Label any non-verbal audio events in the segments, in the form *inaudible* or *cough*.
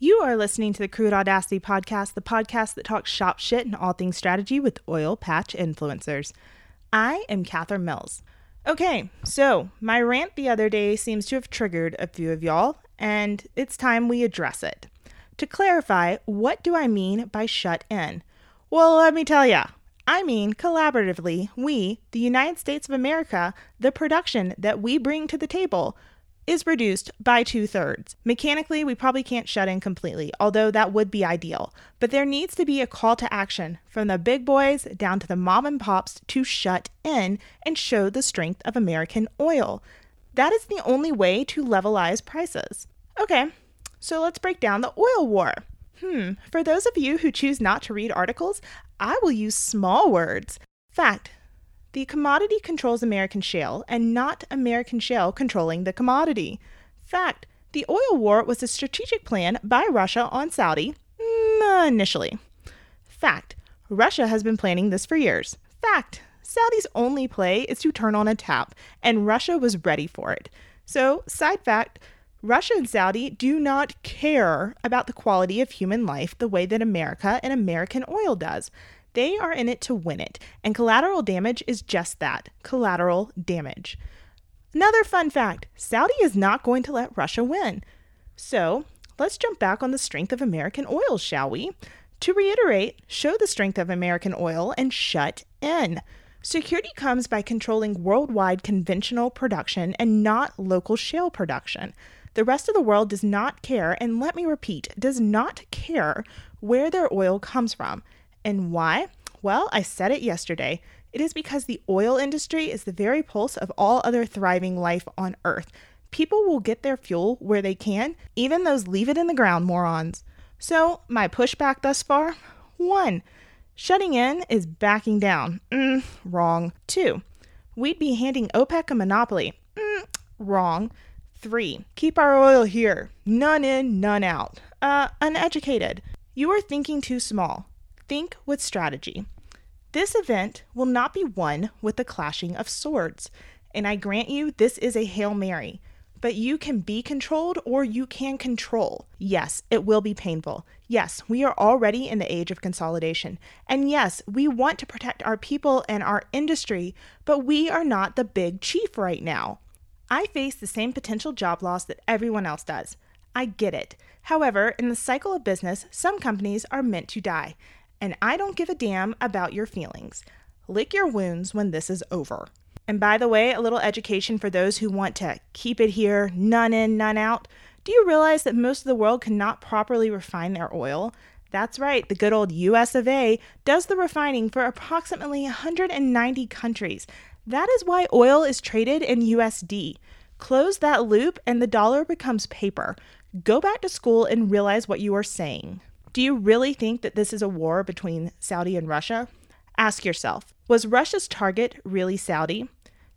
You are listening to the Crude Audacity podcast, the podcast that talks shop shit and all things strategy with oil patch influencers. I am Kathryn Mills. Okay, so my rant the other day seems to have triggered a few of y'all, and it's time we address it. To clarify, what do I mean by shut in? Well, let me tell ya. I mean, collaboratively, we, the United States of America, the production that we bring to the table, is reduced by two thirds. Mechanically, we probably can't shut in completely, although that would be ideal. But there needs to be a call to action from the big boys down to the mom and pops to shut in and show the strength of American oil. That is the only way to levelize prices. Okay, so let's break down the oil war. Hmm, for those of you who choose not to read articles, I will use small words. Fact the commodity controls American shale and not American shale controlling the commodity. Fact the oil war was a strategic plan by Russia on Saudi mm, initially. Fact Russia has been planning this for years. Fact Saudi's only play is to turn on a tap, and Russia was ready for it. So, side fact Russia and Saudi do not care about the quality of human life the way that America and American oil does. They are in it to win it, and collateral damage is just that collateral damage. Another fun fact Saudi is not going to let Russia win. So, let's jump back on the strength of American oil, shall we? To reiterate, show the strength of American oil and shut in. Security comes by controlling worldwide conventional production and not local shale production. The rest of the world does not care, and let me repeat, does not care where their oil comes from. And why? Well, I said it yesterday. It is because the oil industry is the very pulse of all other thriving life on Earth. People will get their fuel where they can, even those leave it in the ground morons. So, my pushback thus far? One, shutting in is backing down. Mm, wrong. Two, we'd be handing OPEC a monopoly. Mm, wrong. Three, keep our oil here. None in, none out. Uh, uneducated. You are thinking too small. Think with strategy. This event will not be won with the clashing of swords. And I grant you, this is a Hail Mary. But you can be controlled or you can control. Yes, it will be painful. Yes, we are already in the age of consolidation. And yes, we want to protect our people and our industry, but we are not the big chief right now. I face the same potential job loss that everyone else does. I get it. However, in the cycle of business, some companies are meant to die, and I don't give a damn about your feelings. Lick your wounds when this is over. And by the way, a little education for those who want to keep it here, none in, none out. Do you realize that most of the world cannot properly refine their oil? That's right, the good old US of A does the refining for approximately 190 countries. That is why oil is traded in USD. Close that loop and the dollar becomes paper. Go back to school and realize what you are saying. Do you really think that this is a war between Saudi and Russia? Ask yourself was Russia's target really Saudi?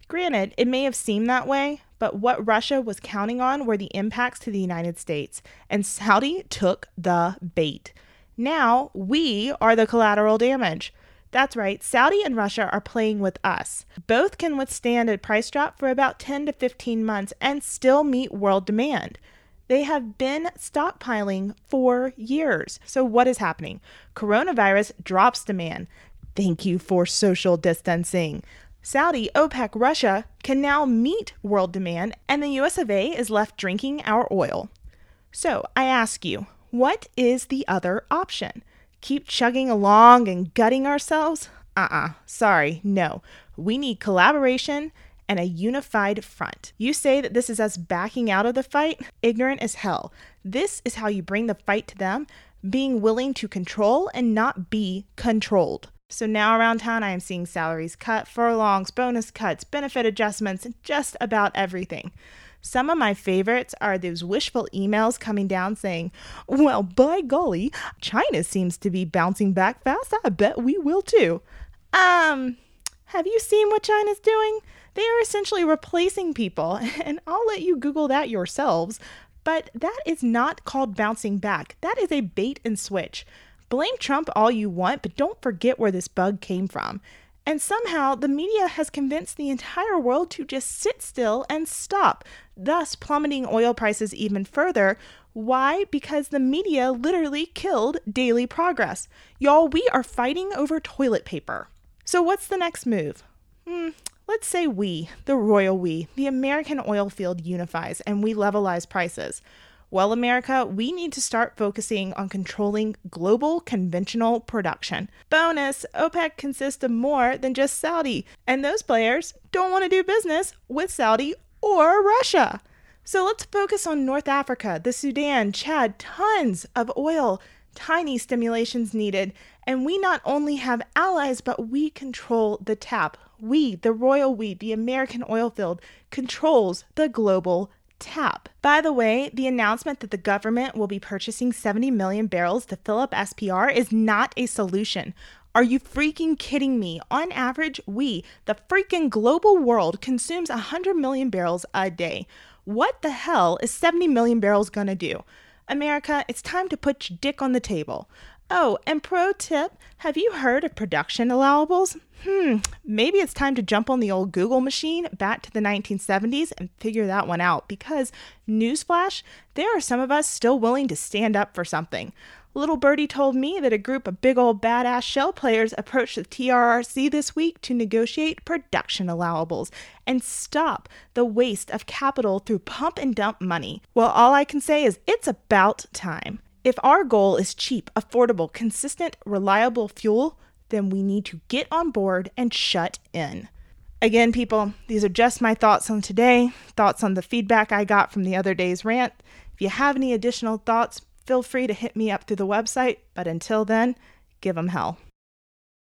Granted, it may have seemed that way, but what Russia was counting on were the impacts to the United States, and Saudi took the bait. Now we are the collateral damage. That's right, Saudi and Russia are playing with us. Both can withstand a price drop for about 10 to 15 months and still meet world demand. They have been stockpiling for years. So, what is happening? Coronavirus drops demand. Thank you for social distancing. Saudi, OPEC, Russia can now meet world demand, and the US of A is left drinking our oil. So, I ask you, what is the other option? Keep chugging along and gutting ourselves? Uh uh-uh. uh sorry, no. We need collaboration and a unified front. You say that this is us backing out of the fight? Ignorant as hell. This is how you bring the fight to them, being willing to control and not be controlled. So now around town, I am seeing salaries cut, furlongs, bonus cuts, benefit adjustments, just about everything. Some of my favorites are those wishful emails coming down saying, Well, by golly, China seems to be bouncing back fast. I bet we will too. Um, have you seen what China's doing? They are essentially replacing people, *laughs* and I'll let you Google that yourselves. But that is not called bouncing back. That is a bait and switch. Blame Trump all you want, but don't forget where this bug came from. And somehow the media has convinced the entire world to just sit still and stop, thus plummeting oil prices even further, Why? Because the media literally killed daily progress. Y'all, we are fighting over toilet paper. So, what's the next move? Hmm, let's say we, the royal we, the American oil field unifies and we levelize prices. Well, America, we need to start focusing on controlling global conventional production. Bonus OPEC consists of more than just Saudi, and those players don't want to do business with Saudi or Russia. So let's focus on North Africa, the Sudan, Chad, tons of oil, tiny stimulations needed. And we not only have allies, but we control the tap. We, the royal we, the American oil field, controls the global tap. By the way, the announcement that the government will be purchasing 70 million barrels to fill up SPR is not a solution. Are you freaking kidding me? On average, we, the freaking global world, consumes 100 million barrels a day. What the hell is 70 million barrels gonna do? America, it's time to put your dick on the table. Oh, and pro tip have you heard of production allowables? Hmm, maybe it's time to jump on the old Google machine back to the 1970s and figure that one out because, newsflash, there are some of us still willing to stand up for something. Little Birdie told me that a group of big old badass shell players approached the TRRC this week to negotiate production allowables and stop the waste of capital through pump and dump money. Well, all I can say is it's about time. If our goal is cheap, affordable, consistent, reliable fuel, then we need to get on board and shut in. Again, people, these are just my thoughts on today, thoughts on the feedback I got from the other day's rant. If you have any additional thoughts, feel free to hit me up through the website. But until then, give them hell.